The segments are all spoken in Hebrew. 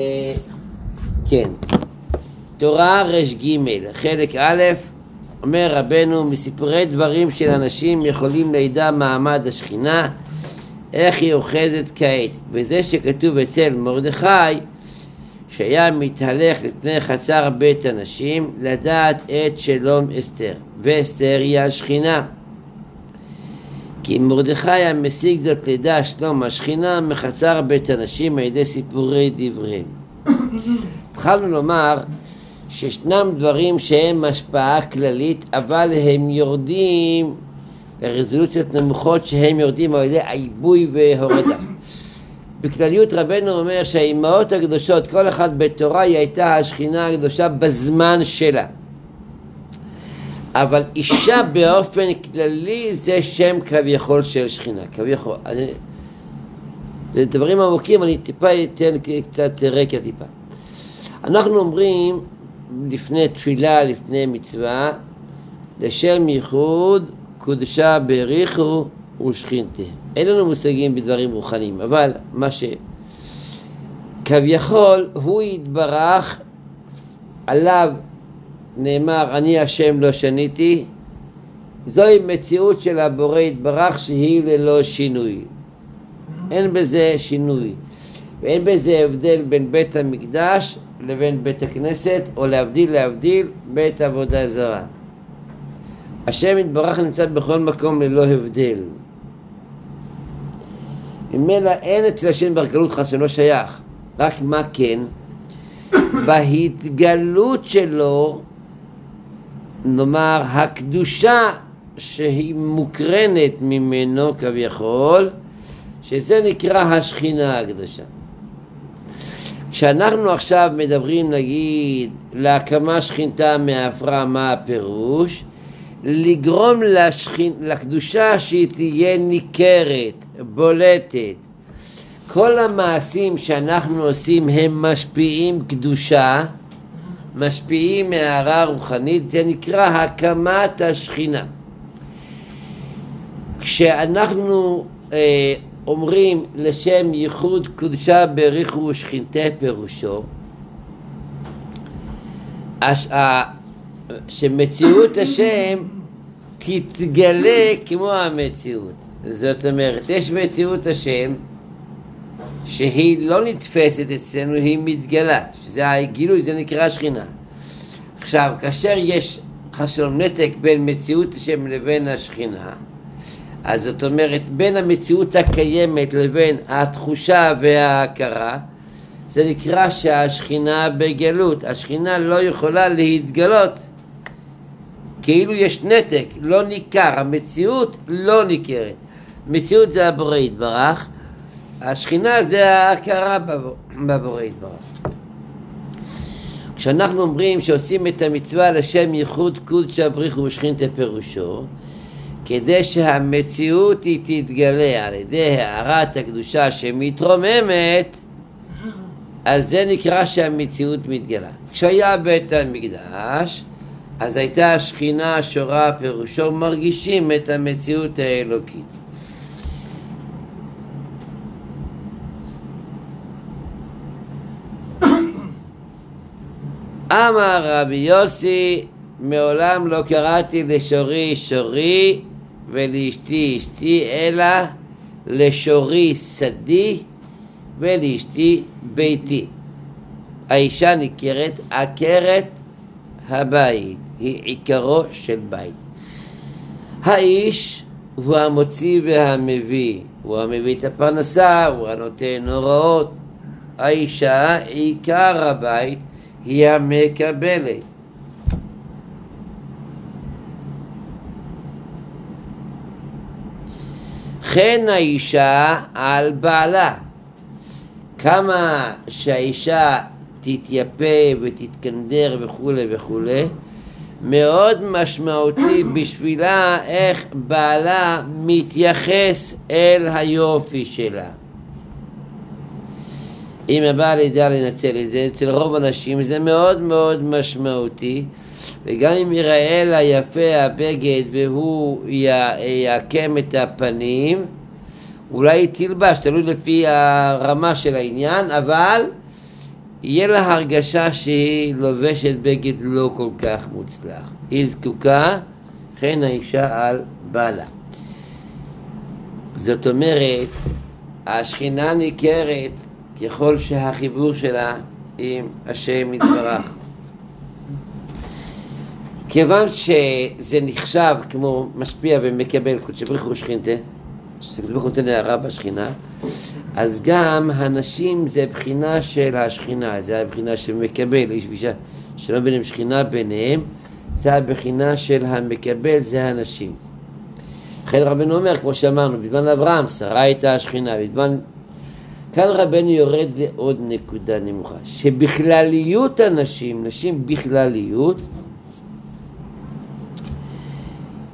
אה, כן, תורה ר"ג, חלק א', אומר רבנו, מסיפורי דברים של אנשים יכולים לידע מעמד השכינה, איך היא אוחזת כעת. וזה שכתוב אצל מרדכי, שהיה מתהלך לפני חצר בית הנשים, לדעת את שלום אסתר, ואסתר היא השכינה. כי מרדכי המשיג זאת לדע שלום השכינה מחצר בית הנשים על ידי סיפורי דבריהם. התחלנו לומר שישנם דברים שהם השפעה כללית אבל הם יורדים לרזולוציות נמוכות שהם יורדים על ידי עיבוי והורדה. בכלליות רבנו אומר שהאימהות הקדושות כל אחת בתורה היא הייתה השכינה הקדושה בזמן שלה אבל אישה באופן כללי זה שם כביכול של שכינה, כביכול. אני, זה דברים עמוקים, אני טיפה אתן קצת רקע טיפה. אנחנו אומרים לפני תפילה, לפני מצווה, לשם ייחוד קודשה בריחו ושכינתה. אין לנו מושגים בדברים רוחניים, אבל מה ש... כביכול הוא יתברך עליו נאמר אני השם לא שניתי זוהי מציאות של הבורא יתברך שהיא ללא שינוי אין בזה שינוי. ואין בזה הבדל בין בית המקדש לבין בית הכנסת או להבדיל להבדיל בית עבודה זרה. השם יתברך נמצא בכל מקום ללא הבדל. ממילא אין אצל השם ברכלות חס שלא שייך. רק מה כן? בהתגלות שלו נאמר הקדושה שהיא מוקרנת ממנו כביכול, שזה נקרא השכינה הקדושה. כשאנחנו עכשיו מדברים נגיד להקמה שכינתה מעפרה, מה הפירוש? לגרום לשכין, לקדושה שהיא תהיה ניכרת, בולטת. כל המעשים שאנחנו עושים הם משפיעים קדושה משפיעים מהערה רוחנית, זה נקרא הקמת השכינה. כשאנחנו אה, אומרים לשם ייחוד קודשה בריחו ושכינתה פירושו, הש, ה, שמציאות השם תתגלה כמו המציאות. זאת אומרת, יש מציאות השם שהיא לא נתפסת אצלנו, היא מתגלה, שזה הגילוי, זה נקרא שכינה. עכשיו, כאשר יש חסרון נתק בין מציאות השם לבין השכינה, אז זאת אומרת, בין המציאות הקיימת לבין התחושה וההכרה, זה נקרא שהשכינה בגלות. השכינה לא יכולה להתגלות כאילו יש נתק, לא ניכר, המציאות לא ניכרת. מציאות זה הבורא יתברך, השכינה זה ההכרה בבורא יתברך. כשאנחנו אומרים שעושים את המצווה לשם ייחוד קודשא בריחו ושכינתא פירושו כדי שהמציאות היא תתגלה על ידי הארת הקדושה שמתרוממת אז זה נקרא שהמציאות מתגלה. כשהיה בית המקדש אז הייתה השכינה שורה פירושו מרגישים את המציאות האלוקית אמר רבי יוסי, מעולם לא קראתי לשורי שורי ולאשתי אשתי, אלא לשורי שדי ולאשתי ביתי. האישה ניכרת עקרת הבית, היא עיקרו של בית. האיש הוא המוציא והמביא, הוא המביא את הפרנסה, הוא הנותן הוראות. האישה עיקר הבית היא המקבלת. כן האישה על בעלה. כמה שהאישה תתייפה ותתקנדר וכולי וכולי, מאוד משמעותי בשבילה איך בעלה מתייחס אל היופי שלה. אם הבעל ידע לנצל את זה, אצל רוב הנשים זה מאוד מאוד משמעותי וגם אם ייראה לה יפה הבגד והוא יעקם את הפנים אולי היא תלבש, תלוי לפי הרמה של העניין, אבל יהיה לה הרגשה שהיא לובשת בגד לא כל כך מוצלח. היא זקוקה, כן האישה על בעלה. זאת אומרת, השכינה ניכרת ככל שהחיבור שלה עם השם יתברך. כיוון שזה נחשב כמו משפיע ומקבל קודשי בריך הוא שכינתה, שקדוש ברוך הוא נותן הערה בשכינה, אז גם הנשים זה בחינה של השכינה, זה הבחינה שמקבל, איש ואישה שלא ביניהם שכינה ביניהם, זה הבחינה של המקבל, זה הנשים. לכן רבנו אומר, כמו שאמרנו, בזמן אברהם, שרה הייתה השכינה, בזמן... כאן רבנו יורד לעוד נקודה נמוכה, שבכלליות הנשים, נשים בכלליות,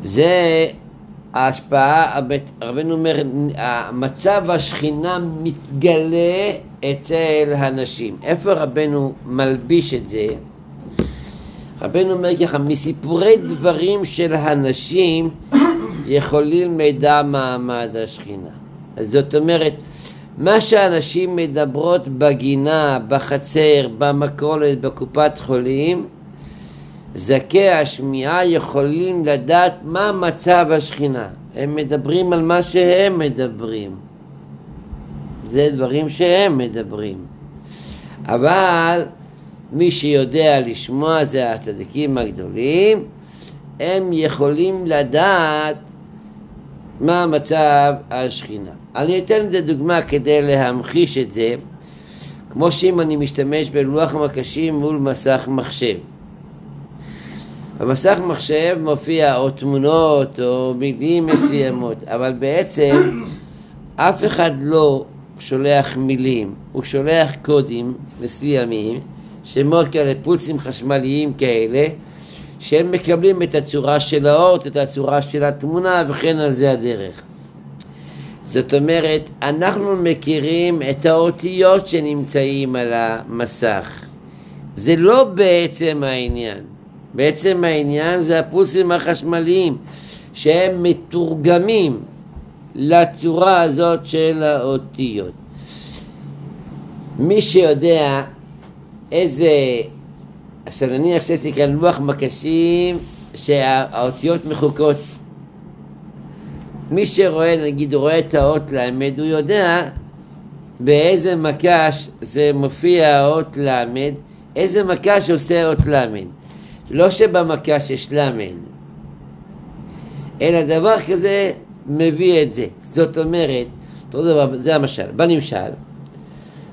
זה ההשפעה, רבנו אומר, מצב השכינה מתגלה אצל הנשים. איפה רבנו מלביש את זה? רבנו אומר ככה, מסיפורי דברים של הנשים יכולים מידע מעמד השכינה. אז זאת אומרת, מה שהנשים מדברות בגינה, בחצר, במכולת, בקופת חולים, זכי השמיעה יכולים לדעת מה מצב השכינה. הם מדברים על מה שהם מדברים. זה דברים שהם מדברים. אבל מי שיודע לשמוע זה הצדיקים הגדולים, הם יכולים לדעת מה מצב השכינה. אני אתן לזה דוגמה כדי להמחיש את זה, כמו שאם אני משתמש בלוח מקשים מול מסך מחשב. במסך מחשב מופיע או תמונות או מילים מסוימות, אבל בעצם אף אחד לא שולח מילים, הוא שולח קודים מסוימים, שמות כאלה, פולסים חשמליים כאלה, שהם מקבלים את הצורה של האות, את הצורה של התמונה וכן על זה הדרך. זאת אומרת, אנחנו מכירים את האותיות שנמצאים על המסך. זה לא בעצם העניין. בעצם העניין זה הפולסים החשמליים שהם מתורגמים לצורה הזאת של האותיות. מי שיודע איזה, עכשיו נניח שיש לי כאן לוח מקשים שהאותיות מחוקות מי שרואה, נגיד, רואה את האות ל', הוא יודע באיזה מקש זה מופיע האות ל', איזה מקש עושה אות ל'. לא שבמקש יש ל', אלא דבר כזה מביא את זה. זאת אומרת, אותו דבר, זה המשל. בנמשל,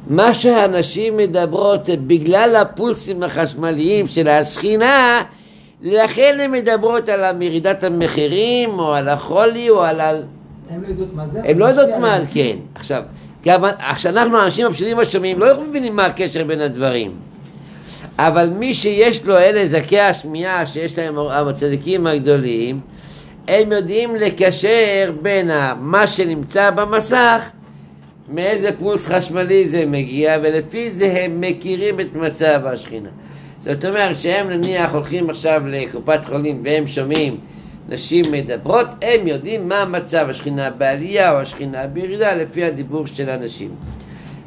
מה שהנשים מדברות בגלל הפולסים החשמליים של השכינה, לכן הן מדברות על מרידת המחירים, או על החולי, או על. הן לא יודעות מה זה. הן לא יודעות מה זה, כן. עכשיו, גם כשאנחנו האנשים הפשוטים השומעים לא מבינים מה הקשר בין הדברים. אבל מי שיש לו אלה זכי השמיעה שיש להם הצדיקים הגדולים, הם יודעים לקשר בין מה שנמצא במסך, מאיזה פולס חשמלי זה מגיע, ולפי זה הם מכירים את מצב השכינה. זאת אומרת שהם נניח הולכים עכשיו לקופת חולים והם שומעים נשים מדברות, הם יודעים מה מצב השכינה בעלייה או השכינה בירידה לפי הדיבור של הנשים.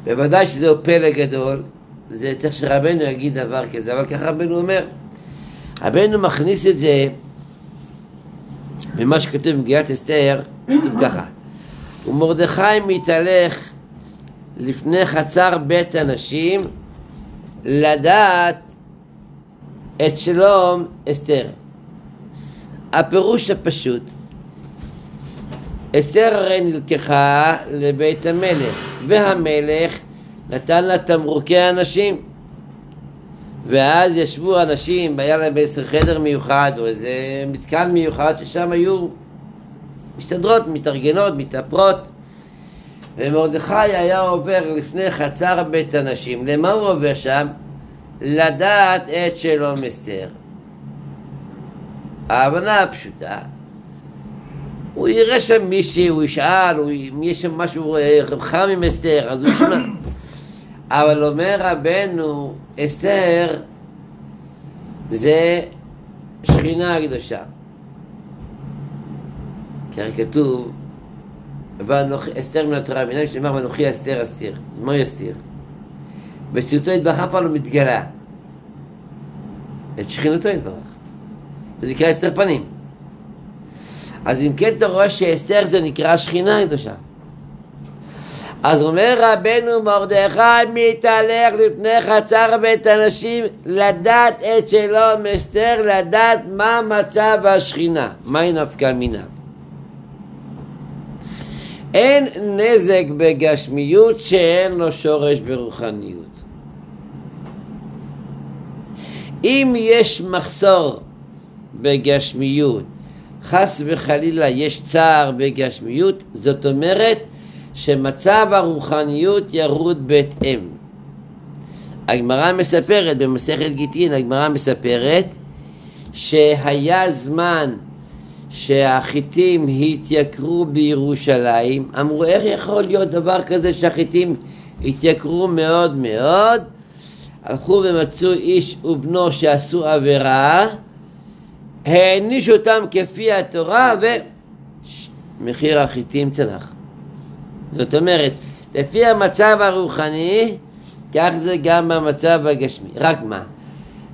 בוודאי שזהו פלא גדול, זה צריך שרבנו יגיד דבר כזה, אבל ככה רבנו אומר. רבנו מכניס את זה ממה שכתוב במגילת אסתר, כתוב ככה: ומרדכי מתהלך לפני חצר בית הנשים לדעת את שלום אסתר. הפירוש הפשוט, אסתר הרי נלקחה לבית המלך, והמלך נתן לה תמרוקי אנשים. ואז ישבו אנשים, היה להם איזה חדר מיוחד או איזה מתקן מיוחד ששם היו מסתדרות, מתארגנות, מתאפרות ומרדכי היה עובר לפני חצר בית הנשים, למה הוא עובר שם? לדעת את שלום אסתר. ההבנה הפשוטה, הוא יראה שם מישהי, הוא ישאל, אם יש שם משהו חם עם אסתר, אז הוא ישמע. אבל אומר רבנו, אסתר זה שכינה הקדושה. הרי כתוב, אסתר מן התורה, מילה שנאמר, ואנוכי אסתר אסתיר. מה יסתיר? מציאותו יתברך אף פעם לא מתגלה. את שכינתו יתברך. זה נקרא הסתר פנים. אז אם כן אתה רואה שהסתר זה נקרא שכינה קדושה. אז אומר רבנו מרדכי מתהלך לפני חצר בית הנשים לדעת את שלום אסתר, לדעת מה מצב השכינה, מהי נפקא מינה. אין נזק בגשמיות שאין לו שורש ברוחניות. אם יש מחסור בגשמיות, חס וחלילה יש צער בגשמיות, זאת אומרת שמצב הרוחניות ירוד בהתאם. הגמרא מספרת במסכת גיטין, הגמרא מספרת שהיה זמן שהחיטים התייקרו בירושלים, אמרו איך יכול להיות דבר כזה שהחיטים התייקרו מאוד מאוד, הלכו ומצאו איש ובנו שעשו עבירה, הענישו אותם כפי התורה ומחיר החיטים צנח. זאת אומרת, לפי המצב הרוחני, כך זה גם במצב הגשמי. רק מה?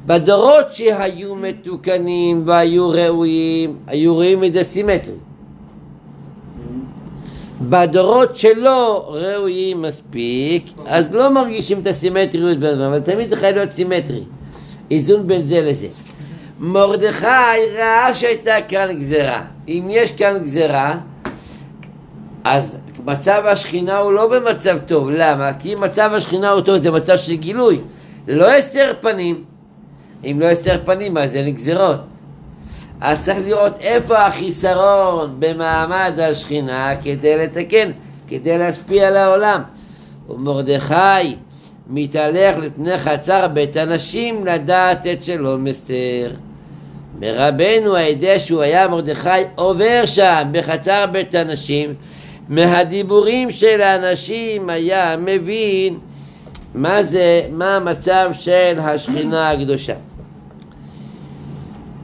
בדורות שהיו מתוקנים והיו ראויים, היו רואים את זה סימטרי. בדורות שלא ראויים מספיק, אז לא מרגישים את הסימטריות בין אבל תמיד זה חייב להיות סימטרי. איזון בין זה לזה. מרדכי ראה שהייתה כאן גזרה. אם יש כאן גזרה, אז מצב השכינה הוא לא במצב טוב. למה? כי מצב השכינה הוא טוב זה מצב של גילוי. לא הסתר פנים. אם לא הסתר פנים אז אין גזרות. אז צריך לראות איפה החיסרון במעמד השכינה כדי לתקן, כדי להשפיע על העולם. ומרדכי מתהלך לפני חצר בית הנשים לדעת את שלום אסתר. מרבנו הידיע שהוא היה מרדכי עובר שם בחצר בית הנשים מהדיבורים של האנשים היה מבין מה זה, מה המצב של השכינה הקדושה.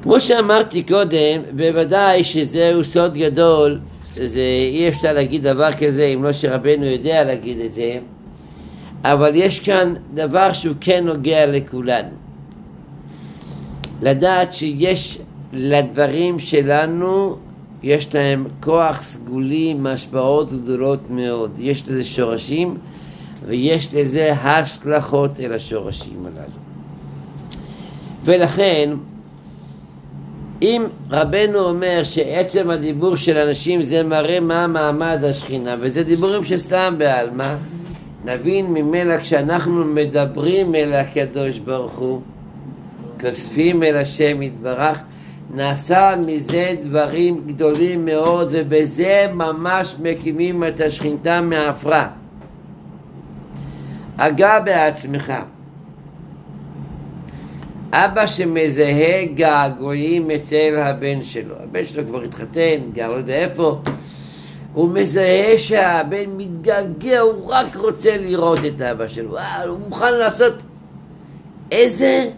כמו שאמרתי קודם, בוודאי שזהו סוד גדול, זה אי אפשר להגיד דבר כזה אם לא שרבנו יודע להגיד את זה, אבל יש כאן דבר שהוא כן נוגע לכולנו. לדעת שיש לדברים שלנו יש להם כוח סגולי עם השפעות גדולות מאוד. יש לזה שורשים ויש לזה השלכות אל השורשים הללו. ולכן, אם רבנו אומר שעצם הדיבור של אנשים זה מראה מה מעמד השכינה, וזה דיבורים שסתם בעלמא, נבין ממנה כשאנחנו מדברים אל הקדוש ברוך הוא, כוספים אל השם יתברך, נעשה מזה דברים גדולים מאוד ובזה ממש מקימים את השכינתה מעפרה. הגע בעצמך. אבא שמזהה געגועים אצל הבן שלו, הבן שלו כבר התחתן, גר לא יודע איפה, הוא מזהה שהבן מתגעגע, הוא רק רוצה לראות את אבא שלו, אה, הוא מוכן לעשות איזה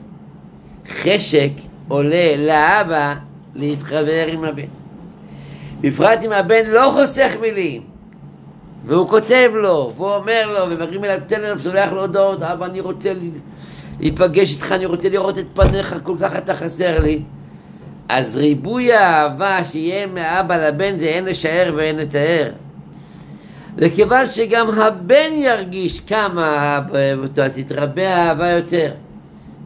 חשק עולה לאבא להתחבר עם הבן. בפרט אם הבן לא חוסך מילים, והוא כותב לו, והוא אומר לו, ומרים אליו טלפון, ושולח לו הודעות, אבא, אני רוצה להיפגש איתך, אני רוצה לראות את פניך, כל כך אתה חסר לי. אז ריבוי האהבה שיהיה מאבא לבן זה אין לשער ואין לתאר. וכיוון שגם הבן ירגיש כמה האבא אוהב אותו, אז תתרבה האהבה יותר.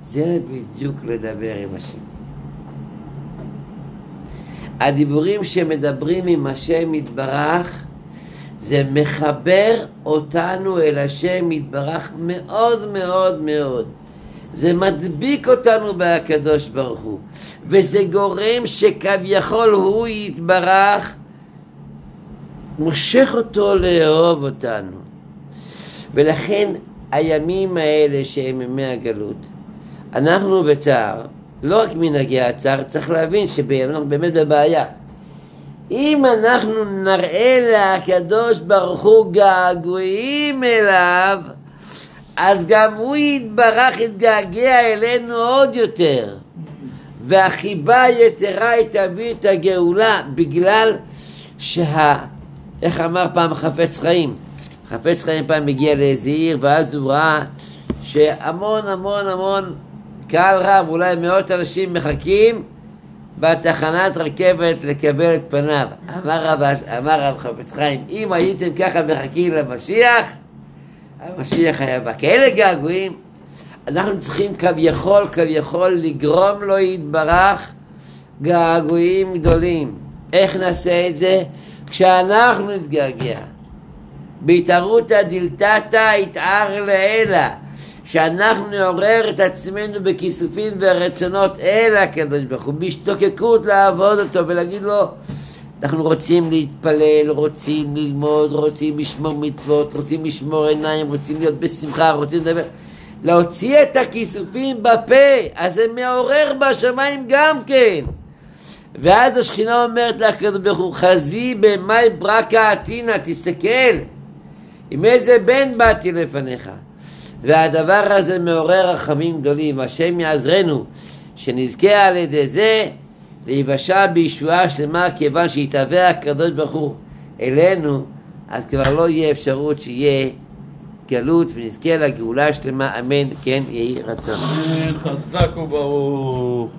זה בדיוק לדבר עם השם. הדיבורים שמדברים עם השם יתברך זה מחבר אותנו אל השם יתברך מאוד מאוד מאוד. זה מדביק אותנו בהקדוש ברוך הוא, וזה גורם שכביכול הוא יתברך, מושך אותו לאהוב אותנו. ולכן הימים האלה שהם ימי הגלות, אנחנו בצער, לא רק מנהגי הצער, צריך להבין שאנחנו באמת בבעיה. אם אנחנו נראה לקדוש ברוך הוא געגועים אליו, אז גם הוא יתברך, יתגעגע אלינו עוד יותר. והחיבה היתרה היא תביא את הגאולה, בגלל שה... איך אמר פעם חפץ חיים? חפץ חיים פעם הגיע לאיזה עיר, ואז הוא ראה שהמון המון המון קהל רב, אולי מאות אנשים מחכים בתחנת רכבת לקבל את פניו. אמר רב, אמר רב חפץ חיים, אם הייתם ככה מחכים למשיח, המשיח היה בא. כאלה געגועים, אנחנו צריכים כביכול, כביכול לגרום לו יתברך געגועים גדולים. איך נעשה את זה? כשאנחנו נתגעגע. בהתערותא דלתתא יתער לעילא. שאנחנו נעורר את עצמנו בכיסופים ורצונות אל הקדוש ברוך הוא, בהשתוקקות לעבוד אותו ולהגיד לו אנחנו רוצים להתפלל, רוצים ללמוד, רוצים לשמור מצוות, רוצים לשמור עיניים, רוצים להיות בשמחה, רוצים לדבר. להוציא את הכיסופים בפה, אז זה מעורר בשמיים גם כן. ואז השכינה אומרת לקדוש ברוך הוא חזי במאי ברקה עתינה, תסתכל עם איזה בן באתי לפניך והדבר הזה מעורר רחמים גדולים. השם יעזרנו שנזכה על ידי זה להיוושע בישועה שלמה כיוון שיתהווה הקדוש ברוך הוא אלינו אז כבר לא יהיה אפשרות שיהיה גלות ונזכה לגאולה שלמה אמן כן יהי רצון. חזק וברוך